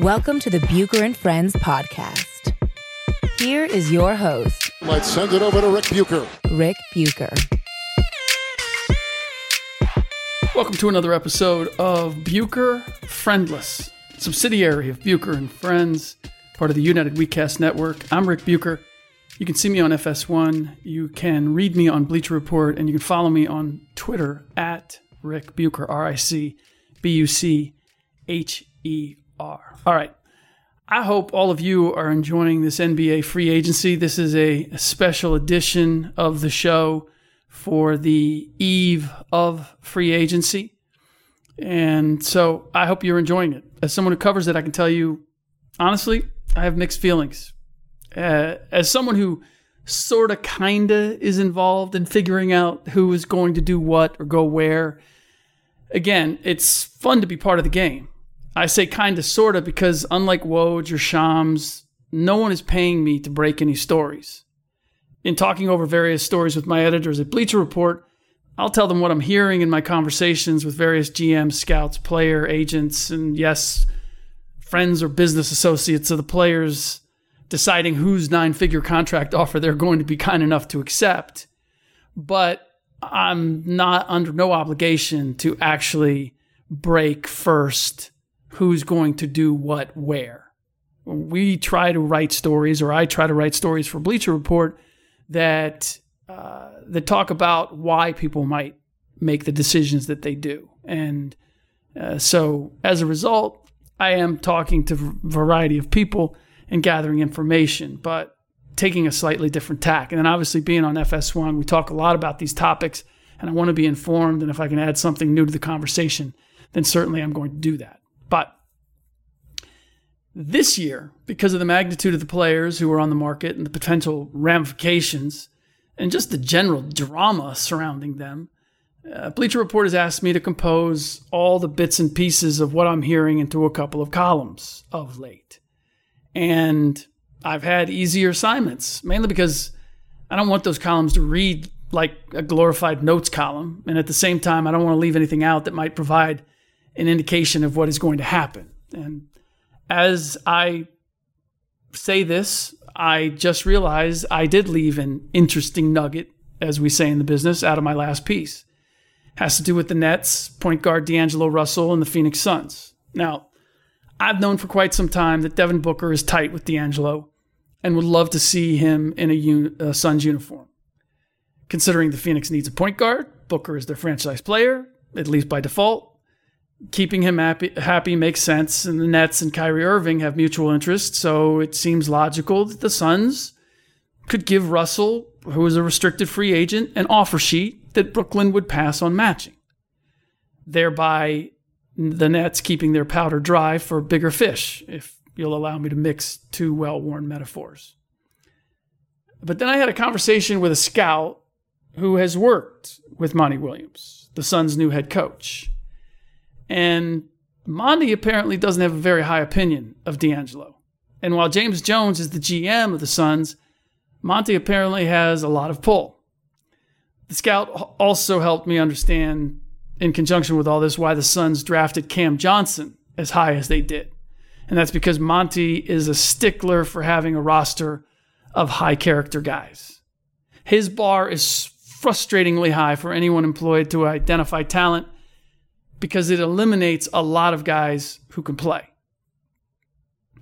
Welcome to the Bucher and Friends podcast. Here is your host, Let's send it over to Rick Bucher. Rick Bucher. Welcome to another episode of Bucher Friendless, subsidiary of Bucher and Friends, part of the United WeCast network. I'm Rick Bucher. You can see me on FS1. You can read me on Bleacher Report, and you can follow me on Twitter at Rick Bucher, R I C B U C H E R. All right. I hope all of you are enjoying this NBA free agency. This is a special edition of the show for the eve of free agency. And so I hope you're enjoying it. As someone who covers it, I can tell you honestly, I have mixed feelings. Uh, as someone who sort of kind of is involved in figuring out who is going to do what or go where, again, it's fun to be part of the game. I say kind of, sort of, because unlike Woj or Shams, no one is paying me to break any stories. In talking over various stories with my editors at Bleacher Report, I'll tell them what I'm hearing in my conversations with various GMs, scouts, player agents, and yes, friends or business associates of the players deciding whose nine figure contract offer they're going to be kind enough to accept. But I'm not under no obligation to actually break first who's going to do what where. We try to write stories, or I try to write stories for Bleacher Report that uh, that talk about why people might make the decisions that they do, and uh, so as a result, I am talking to a variety of people and gathering information, but taking a slightly different tack. And then obviously being on FS1, we talk a lot about these topics, and I want to be informed. And if I can add something new to the conversation, then certainly I'm going to do that. But this year, because of the magnitude of the players who are on the market and the potential ramifications and just the general drama surrounding them, uh, Bleacher Report has asked me to compose all the bits and pieces of what I'm hearing into a couple of columns of late. And I've had easier assignments, mainly because I don't want those columns to read like a glorified notes column. And at the same time, I don't want to leave anything out that might provide an indication of what is going to happen. And as I say this, I just realized I did leave an interesting nugget, as we say in the business, out of my last piece. Has to do with the Nets, point guard D'Angelo Russell, and the Phoenix Suns. Now, I've known for quite some time that Devin Booker is tight with D'Angelo and would love to see him in a, un- a Suns uniform. Considering the Phoenix needs a point guard, Booker is their franchise player, at least by default keeping him happy, happy makes sense. And the Nets and Kyrie Irving have mutual interest, so it seems logical that the Suns could give Russell, who is a restricted free agent, an offer sheet that Brooklyn would pass on matching. Thereby, the Nets keeping their powder dry for bigger fish, if you'll allow me to mix two well worn metaphors. But then I had a conversation with a scout who has worked with Monty Williams, the Suns' new head coach. And Monty apparently doesn't have a very high opinion of D'Angelo. And while James Jones is the GM of the Suns, Monty apparently has a lot of pull. The scout also helped me understand, in conjunction with all this, why the Suns drafted Cam Johnson as high as they did. And that's because Monty is a stickler for having a roster of high character guys. His bar is frustratingly high for anyone employed to identify talent because it eliminates a lot of guys who can play.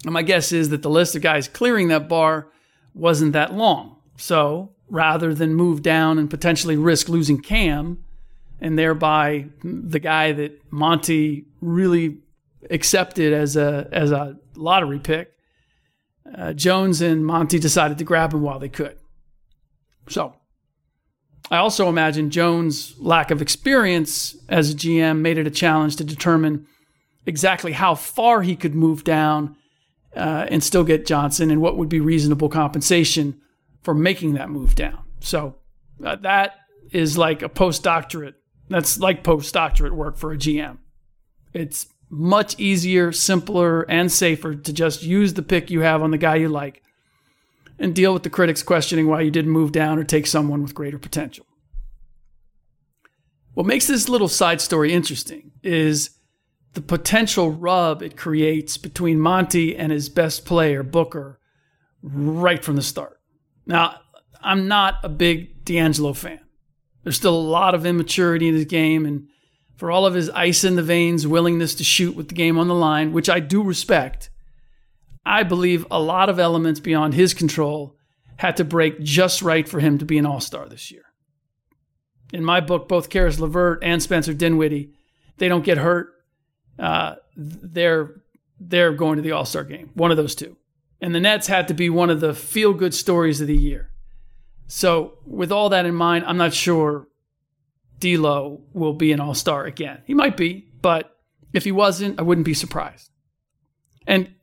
And my guess is that the list of guys clearing that bar wasn't that long. So rather than move down and potentially risk losing Cam and thereby the guy that Monty really accepted as a as a lottery pick. Uh, Jones and Monty decided to grab him while they could. So, I also imagine Jones' lack of experience as a GM made it a challenge to determine exactly how far he could move down uh, and still get Johnson and what would be reasonable compensation for making that move down. So, uh, that is like a postdoctorate. That's like postdoctorate work for a GM. It's much easier, simpler, and safer to just use the pick you have on the guy you like and deal with the critics questioning why you didn't move down or take someone with greater potential. What makes this little side story interesting is the potential rub it creates between Monty and his best player, Booker, right from the start. Now, I'm not a big D'Angelo fan. There's still a lot of immaturity in his game, and for all of his ice in the veins, willingness to shoot with the game on the line, which I do respect, I believe a lot of elements beyond his control had to break just right for him to be an all star this year. In my book, both Caris LeVert and Spencer Dinwiddie, they don't get hurt. Uh, they're they're going to the All Star game. One of those two. And the Nets had to be one of the feel good stories of the year. So, with all that in mind, I'm not sure D'Lo will be an All Star again. He might be, but if he wasn't, I wouldn't be surprised. And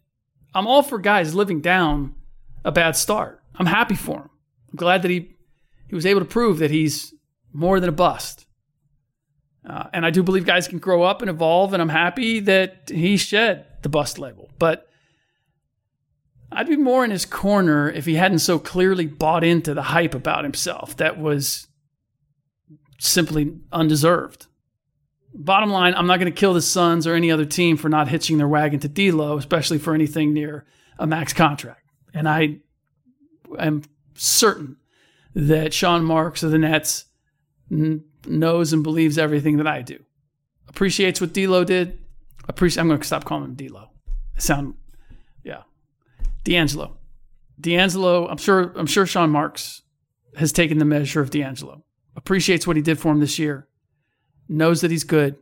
I'm all for guys living down a bad start. I'm happy for him. I'm glad that he he was able to prove that he's more than a bust. Uh, and I do believe guys can grow up and evolve, and I'm happy that he shed the bust label. But I'd be more in his corner if he hadn't so clearly bought into the hype about himself that was simply undeserved. Bottom line, I'm not going to kill the Suns or any other team for not hitching their wagon to D'Lo, especially for anything near a max contract. And I am certain that Sean Marks of the Nets n- knows and believes everything that I do. Appreciates what D'Lo did. Appreciate. I'm going to stop calling him D'Lo. I sound, yeah, D'Angelo. D'Angelo. I'm sure. I'm sure Sean Marks has taken the measure of D'Angelo appreciates what he did for him this year, knows that he's good,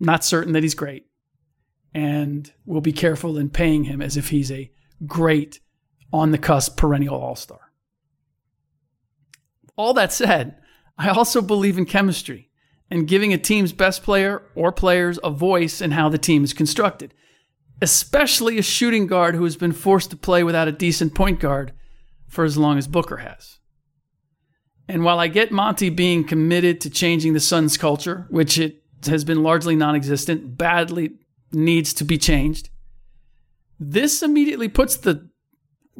not certain that he's great, and will be careful in paying him as if he's a great, on the cusp perennial all star. All that said, I also believe in chemistry and giving a team's best player or players a voice in how the team is constructed, especially a shooting guard who has been forced to play without a decent point guard for as long as Booker has. And while I get Monty being committed to changing the Suns culture, which it has been largely non existent, badly needs to be changed, this immediately puts the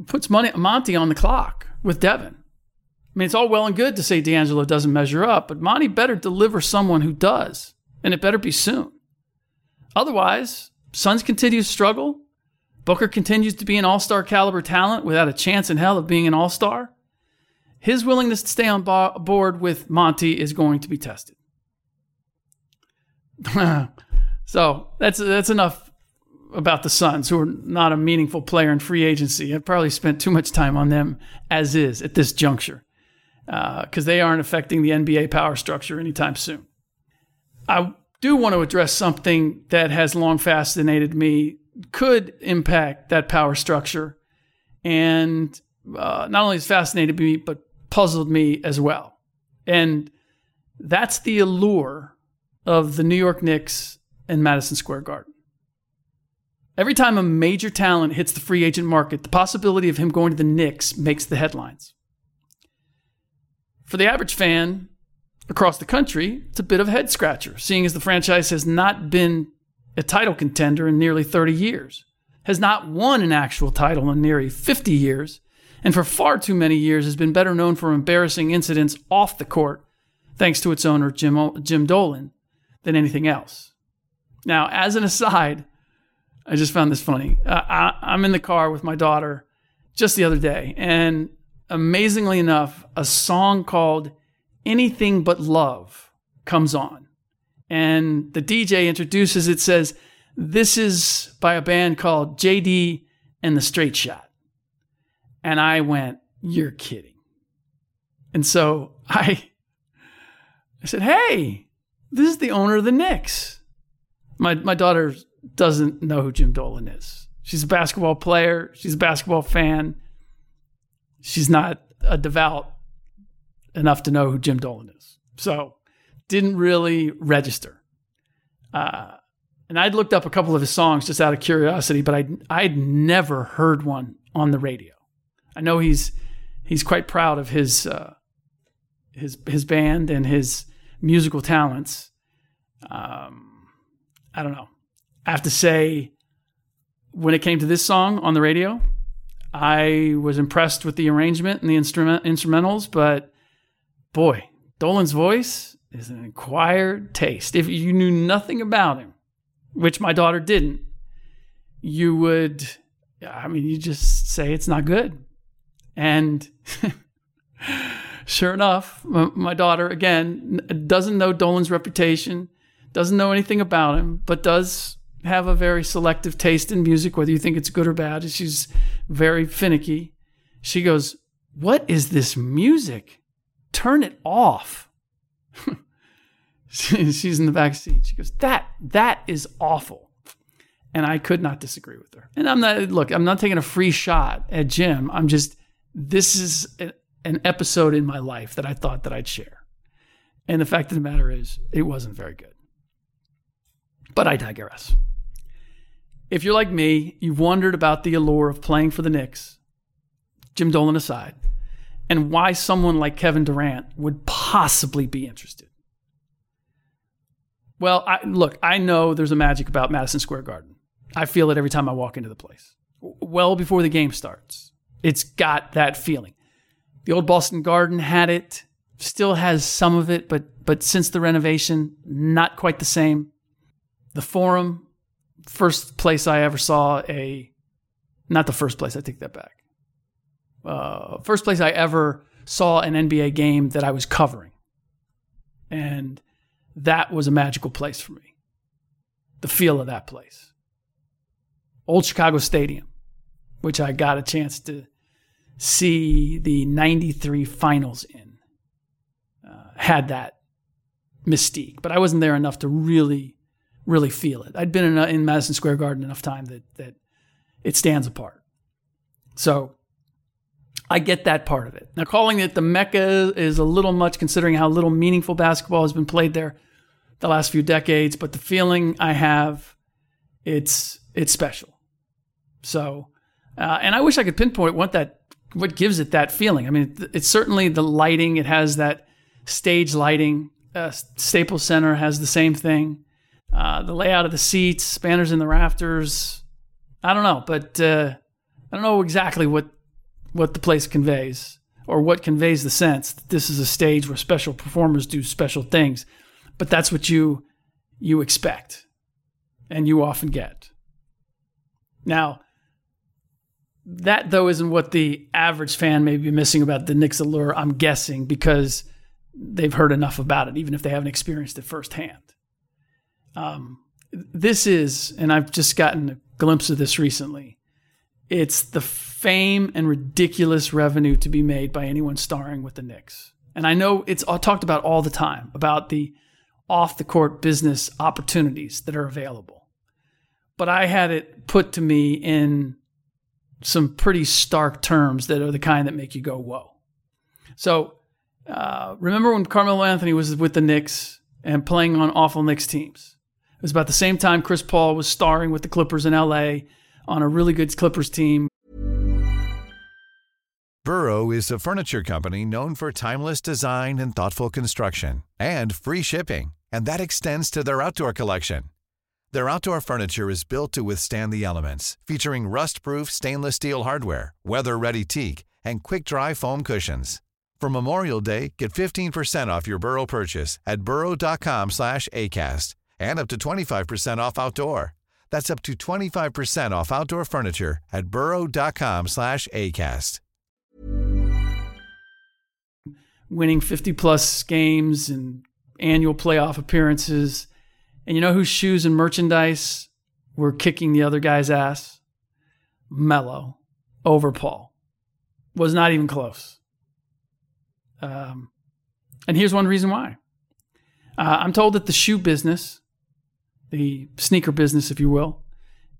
puts money, Monty on the clock with Devin. I mean, it's all well and good to say D'Angelo doesn't measure up, but Monty better deliver someone who does, and it better be soon. Otherwise, Suns continue to struggle. Booker continues to be an all star caliber talent without a chance in hell of being an all star his willingness to stay on board with Monty is going to be tested. so that's that's enough about the Suns, who are not a meaningful player in free agency. I've probably spent too much time on them as is at this juncture because uh, they aren't affecting the NBA power structure anytime soon. I do want to address something that has long fascinated me, could impact that power structure, and uh, not only has fascinated me, but puzzled me as well. And that's the allure of the New York Knicks and Madison Square Garden. Every time a major talent hits the free agent market, the possibility of him going to the Knicks makes the headlines. For the average fan across the country, it's a bit of a head scratcher, seeing as the franchise has not been a title contender in nearly 30 years, has not won an actual title in nearly 50 years, and for far too many years has been better known for embarrassing incidents off the court, thanks to its owner, Jim, Jim Dolan, than anything else. Now, as an aside, I just found this funny. Uh, I, I'm in the car with my daughter just the other day, and amazingly enough, a song called Anything But Love comes on. And the DJ introduces it, says, This is by a band called JD and the Straight Shot. And I went, You're kidding. And so I, I said, Hey, this is the owner of the Knicks. My my daughter doesn't know who Jim Dolan is. She's a basketball player. She's a basketball fan. She's not a devout enough to know who Jim Dolan is. So didn't really register. Uh, and I'd looked up a couple of his songs just out of curiosity, but I'd, I'd never heard one on the radio. I know he's he's quite proud of his uh, his his band and his musical talents. Um, I don't know. I have to say, when it came to this song on the radio, I was impressed with the arrangement and the instrument instrumentals, but boy, Dolan's voice is an acquired taste. If you knew nothing about him, which my daughter didn't, you would, I mean, you just say it's not good. And sure enough, my daughter, again, doesn't know Dolan's reputation, doesn't know anything about him, but does have a very selective taste in music, whether you think it's good or bad. She's very finicky. She goes, What is this music? Turn it off. She's in the back seat. She goes, That, that is awful. And I could not disagree with her. And I'm not, look, I'm not taking a free shot at Jim. I'm just, this is an episode in my life that I thought that I'd share. And the fact of the matter is, it wasn't very good. But I digress. If you're like me, you've wondered about the allure of playing for the Knicks, Jim Dolan aside, and why someone like Kevin Durant would possibly be interested. Well, I, look, I know there's a magic about Madison Square Garden. I feel it every time I walk into the place. Well before the game starts, it's got that feeling. The old Boston Garden had it, still has some of it, but but since the renovation, not quite the same. The Forum, first place I ever saw a, not the first place, I take that back. Uh, first place I ever saw an NBA game that I was covering. And that was a magical place for me. The feel of that place. Old Chicago Stadium, which I got a chance to see the 93 finals in, uh, had that mystique. But I wasn't there enough to really really feel it. I'd been in, in Madison Square Garden enough time that that it stands apart. So I get that part of it. Now, calling it the Mecca is a little much considering how little meaningful basketball has been played there the last few decades, but the feeling I have, it's it's special. So, uh, and I wish I could pinpoint what that what gives it that feeling. I mean, it's certainly the lighting. It has that stage lighting. Uh, Staples Center has the same thing. Uh, the layout of the seats, banners in the rafters. I don't know, but uh, I don't know exactly what what the place conveys or what conveys the sense that this is a stage where special performers do special things. But that's what you you expect, and you often get. Now, that though isn't what the average fan may be missing about the Knicks allure. I'm guessing because they've heard enough about it, even if they haven't experienced it firsthand. Um, this is, and I've just gotten a glimpse of this recently. It's the fame and ridiculous revenue to be made by anyone starring with the Knicks. And I know it's talked about all the time about the off the court business opportunities that are available. But I had it put to me in some pretty stark terms that are the kind that make you go, whoa. So uh, remember when Carmelo Anthony was with the Knicks and playing on awful Knicks teams? It was about the same time Chris Paul was starring with the Clippers in LA on a really good Clippers team. Burrow is a furniture company known for timeless design and thoughtful construction and free shipping, and that extends to their outdoor collection. Their outdoor furniture is built to withstand the elements, featuring rust-proof stainless steel hardware, weather-ready teak, and quick-dry foam cushions. For Memorial Day, get 15% off your Burrow purchase at burrow.com/acast and up to 25% off outdoor. That's up to 25% off outdoor furniture at burrow.com slash ACAST. Winning 50 plus games and annual playoff appearances. And you know whose shoes and merchandise were kicking the other guy's ass? Melo over Paul. Was not even close. Um, and here's one reason why. Uh, I'm told that the shoe business the sneaker business, if you will,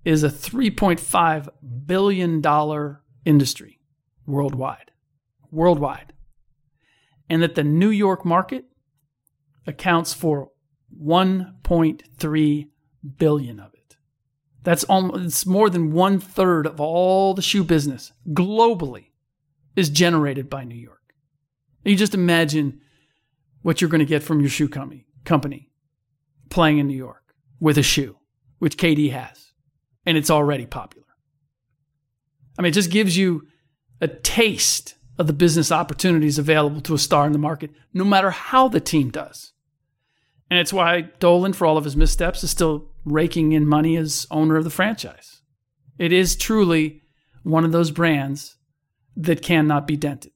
is a $3.5 billion industry worldwide. Worldwide. And that the New York market accounts for 1.3 billion of it. That's almost it's more than one third of all the shoe business globally is generated by New York. You just imagine what you're going to get from your shoe company, company playing in New York with a shoe, which KD has, and it's already popular. I mean, it just gives you a taste of the business opportunities available to a star in the market, no matter how the team does. And it's why Dolan, for all of his missteps, is still raking in money as owner of the franchise. It is truly one of those brands that cannot be dented.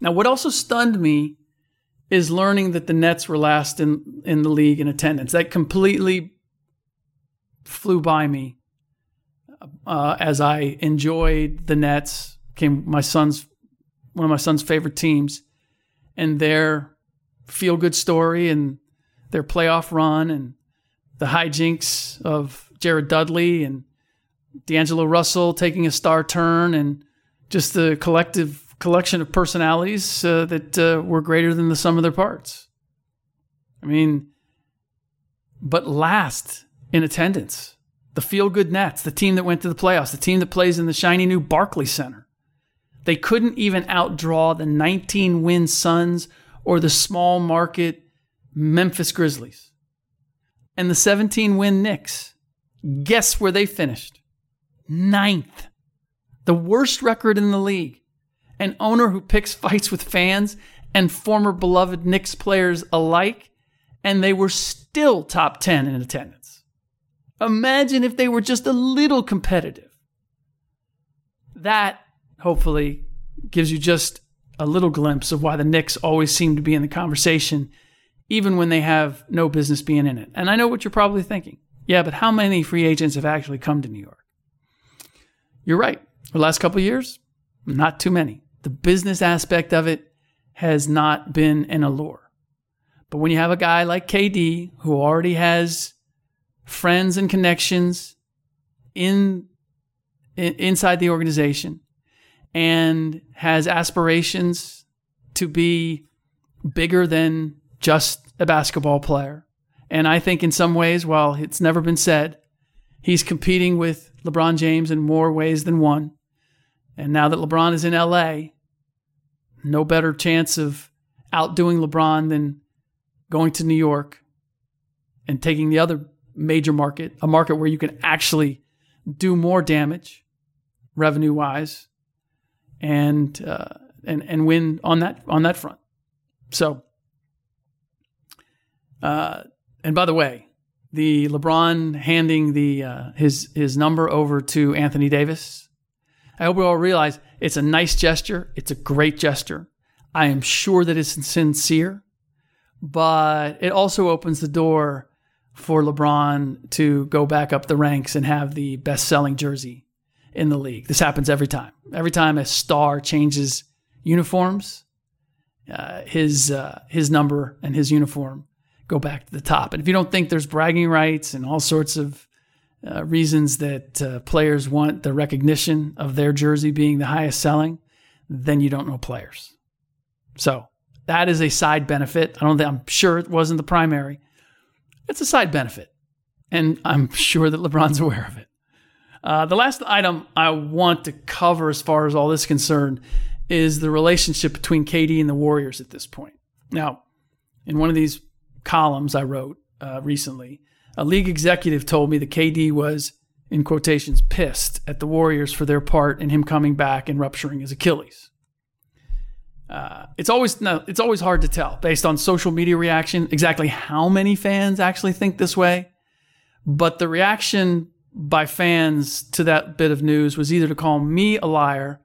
Now, what also stunned me is learning that the Nets were last in, in the league in attendance. That completely flew by me uh, as I enjoyed the Nets. Came my son's one of my son's favorite teams, and their feel good story and their playoff run and the hijinks of Jared Dudley and D'Angelo Russell taking a star turn and just the collective collection of personalities uh, that uh, were greater than the sum of their parts. I mean, but last in attendance, the feel good Nets, the team that went to the playoffs, the team that plays in the shiny new Barclays Center. They couldn't even outdraw the 19 win Suns or the small market Memphis Grizzlies. And the 17 win Knicks. Guess where they finished? Ninth. The worst record in the league an owner who picks fights with fans and former beloved Knicks players alike, and they were still top 10 in attendance. Imagine if they were just a little competitive. That, hopefully, gives you just a little glimpse of why the Knicks always seem to be in the conversation, even when they have no business being in it. And I know what you're probably thinking. Yeah, but how many free agents have actually come to New York? You're right. The last couple years, not too many the business aspect of it has not been an allure. But when you have a guy like KD who already has friends and connections in, in inside the organization and has aspirations to be bigger than just a basketball player. And I think in some ways, while it's never been said, he's competing with LeBron James in more ways than one. And now that LeBron is in LA, no better chance of outdoing LeBron than going to New York and taking the other major market, a market where you can actually do more damage revenue wise and uh, and and win on that on that front. So uh, and by the way, the LeBron handing the uh, his his number over to Anthony Davis. I hope we all realize it's a nice gesture. It's a great gesture. I am sure that it's sincere, but it also opens the door for LeBron to go back up the ranks and have the best selling jersey in the league. This happens every time. Every time a star changes uniforms, uh, his uh, his number and his uniform go back to the top. And if you don't think there's bragging rights and all sorts of uh, reasons that uh, players want the recognition of their jersey being the highest selling, then you don't know players. So that is a side benefit. I don't think I'm sure it wasn't the primary. It's a side benefit, and I'm sure that LeBron's aware of it. Uh, the last item I want to cover, as far as all this is concerned, is the relationship between KD and the Warriors at this point. Now, in one of these columns I wrote uh, recently, a league executive told me that KD was, in quotations, pissed at the Warriors for their part in him coming back and rupturing his Achilles. Uh, it's always no, it's always hard to tell based on social media reaction exactly how many fans actually think this way. But the reaction by fans to that bit of news was either to call me a liar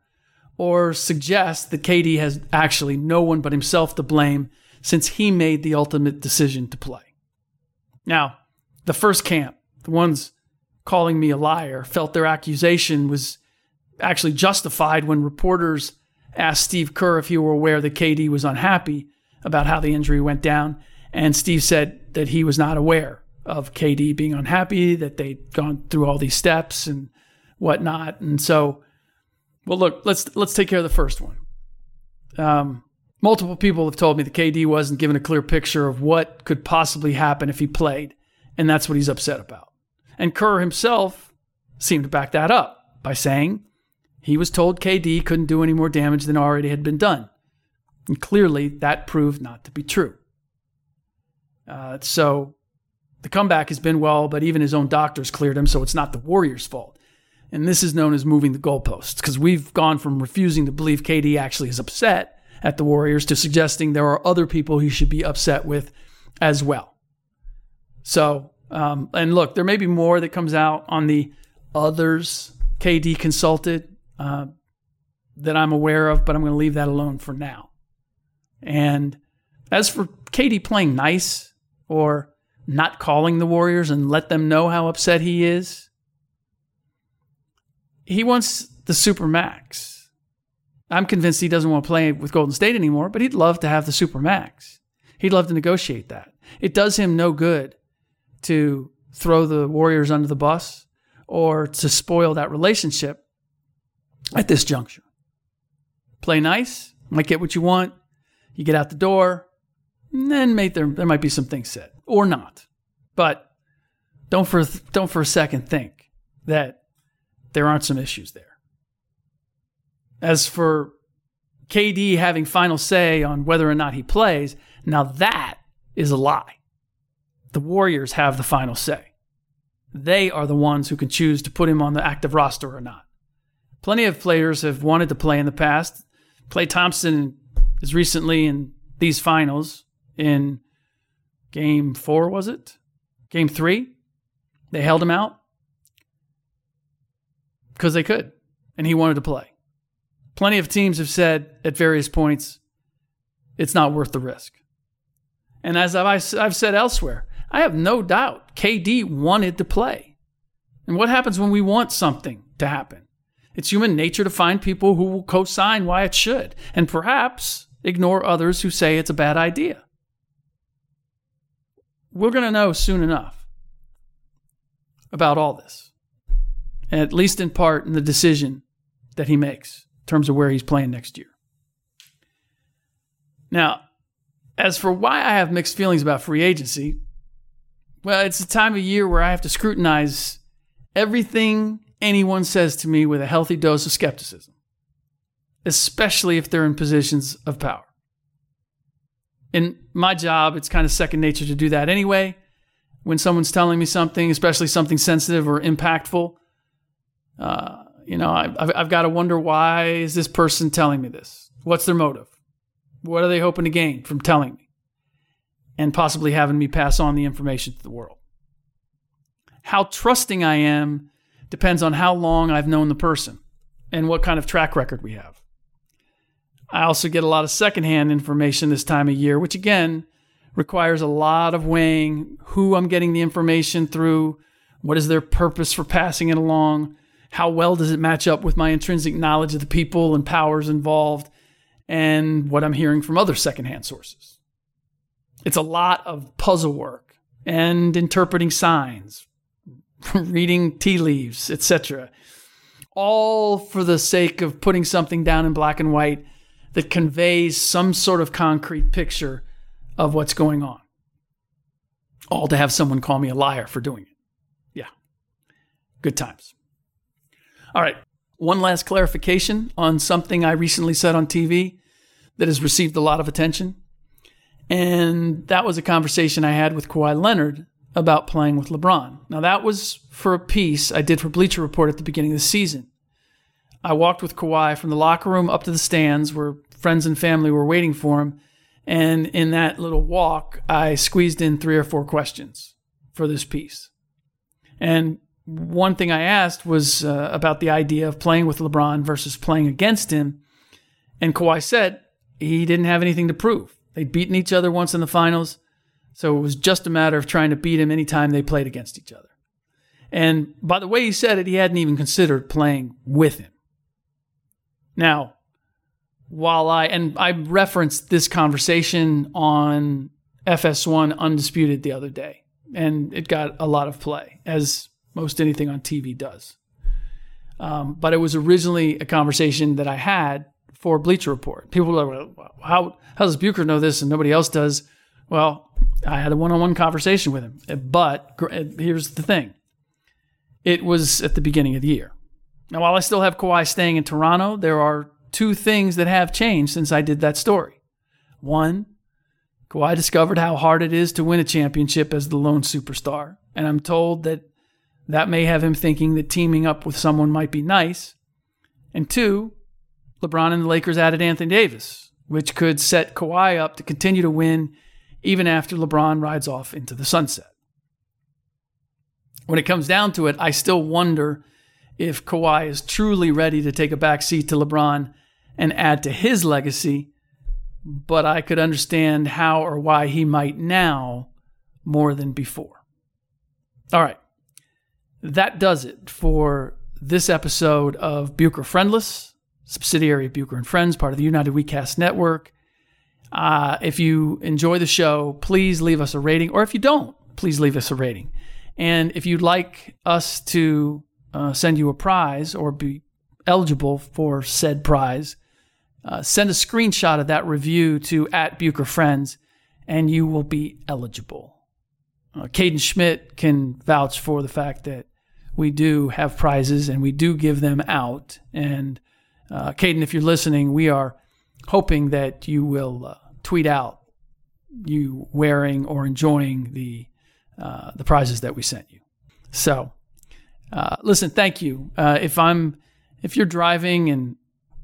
or suggest that KD has actually no one but himself to blame since he made the ultimate decision to play. Now, the first camp, the ones calling me a liar, felt their accusation was actually justified when reporters asked Steve Kerr if he were aware that KD was unhappy about how the injury went down. And Steve said that he was not aware of KD being unhappy that they'd gone through all these steps and whatnot. And so, well, look, let's let's take care of the first one. Um, multiple people have told me that KD wasn't given a clear picture of what could possibly happen if he played, and that's what he's upset about. And Kerr himself seemed to back that up by saying he was told KD couldn't do any more damage than already had been done. And clearly, that proved not to be true. Uh, so the comeback has been well, but even his own doctors cleared him, so it's not the Warriors' fault. And this is known as moving the goalposts because we've gone from refusing to believe KD actually is upset at the Warriors to suggesting there are other people he should be upset with as well. So, um, and look, there may be more that comes out on the others KD consulted uh, that I'm aware of, but I'm going to leave that alone for now. And as for KD playing nice or not calling the Warriors and let them know how upset he is, he wants the super max. I'm convinced he doesn't want to play with Golden State anymore, but he'd love to have the super max. He'd love to negotiate that. It does him no good to throw the Warriors under the bus or to spoil that relationship at this juncture. Play nice, might get what you want, you get out the door, and then may, there, there might be some things said or not. But don't for, don't for a second think that there aren't some issues there. As for KD having final say on whether or not he plays, now that is a lie. The Warriors have the final say. They are the ones who can choose to put him on the active roster or not. Plenty of players have wanted to play in the past. Klay Thompson is recently in these finals in game four, was it? Game three? They held him out because they could, and he wanted to play. Plenty of teams have said at various points, it's not worth the risk. And as I've said elsewhere, I have no doubt KD wanted to play. And what happens when we want something to happen? It's human nature to find people who will co sign why it should, and perhaps ignore others who say it's a bad idea. We're going to know soon enough about all this, at least in part in the decision that he makes in terms of where he's playing next year. Now, as for why I have mixed feelings about free agency, well, it's a time of year where I have to scrutinize everything anyone says to me with a healthy dose of skepticism, especially if they're in positions of power. In my job, it's kind of second nature to do that anyway. When someone's telling me something, especially something sensitive or impactful, uh, you know, I've, I've got to wonder why is this person telling me this? What's their motive? What are they hoping to gain from telling me? And possibly having me pass on the information to the world. How trusting I am depends on how long I've known the person and what kind of track record we have. I also get a lot of secondhand information this time of year, which again requires a lot of weighing who I'm getting the information through, what is their purpose for passing it along, how well does it match up with my intrinsic knowledge of the people and powers involved, and what I'm hearing from other secondhand sources. It's a lot of puzzle work and interpreting signs, reading tea leaves, etc. All for the sake of putting something down in black and white that conveys some sort of concrete picture of what's going on. All to have someone call me a liar for doing it. Yeah. Good times. All right. One last clarification on something I recently said on TV that has received a lot of attention. And that was a conversation I had with Kawhi Leonard about playing with LeBron. Now, that was for a piece I did for Bleacher Report at the beginning of the season. I walked with Kawhi from the locker room up to the stands where friends and family were waiting for him. And in that little walk, I squeezed in three or four questions for this piece. And one thing I asked was uh, about the idea of playing with LeBron versus playing against him. And Kawhi said he didn't have anything to prove. They'd beaten each other once in the finals. So it was just a matter of trying to beat him anytime they played against each other. And by the way he said it, he hadn't even considered playing with him. Now, while I, and I referenced this conversation on FS1 Undisputed the other day, and it got a lot of play, as most anything on TV does. Um, but it was originally a conversation that I had for Bleacher Report. People were like, well, how, how does Bucher know this and nobody else does? Well, I had a one on one conversation with him. But here's the thing it was at the beginning of the year. Now, while I still have Kawhi staying in Toronto, there are two things that have changed since I did that story. One, Kawhi discovered how hard it is to win a championship as the lone superstar. And I'm told that that may have him thinking that teaming up with someone might be nice. And two, LeBron and the Lakers added Anthony Davis, which could set Kawhi up to continue to win even after LeBron rides off into the sunset. When it comes down to it, I still wonder if Kawhi is truly ready to take a back seat to LeBron and add to his legacy, but I could understand how or why he might now more than before. All right that does it for this episode of Bucher Friendless, subsidiary of Bucher and Friends, part of the United WeCast network. Uh, if you enjoy the show, please leave us a rating, or if you don't, please leave us a rating. And if you'd like us to uh, send you a prize or be eligible for said prize, uh, send a screenshot of that review to at Bucher Friends, and you will be eligible. Uh, Caden Schmidt can vouch for the fact that we do have prizes and we do give them out. And uh, Caden, if you're listening, we are hoping that you will uh, tweet out you wearing or enjoying the uh, the prizes that we sent you. So, uh, listen, thank you. Uh, if I'm if you're driving, and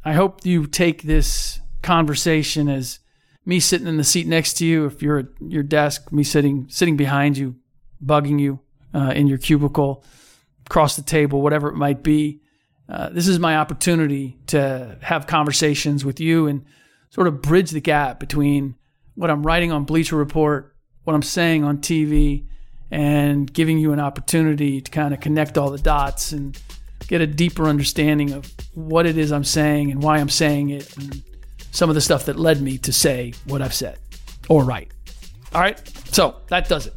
I hope you take this conversation as me sitting in the seat next to you. If you're at your desk, me sitting sitting behind you, bugging you uh, in your cubicle across the table, whatever it might be. Uh, this is my opportunity to have conversations with you and sort of bridge the gap between what I'm writing on Bleacher Report, what I'm saying on TV, and giving you an opportunity to kind of connect all the dots and get a deeper understanding of what it is I'm saying and why I'm saying it and some of the stuff that led me to say what I've said or write. All right, so that does it.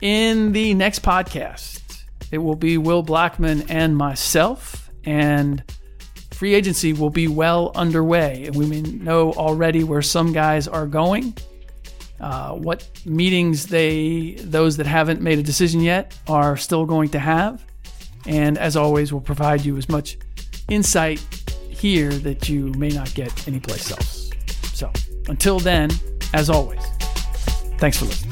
In the next podcast, it will be Will Blackman and myself, and free agency will be well underway. And we may know already where some guys are going, uh, what meetings they, those that haven't made a decision yet, are still going to have. And as always, we'll provide you as much insight here that you may not get anyplace else. So until then, as always, thanks for listening.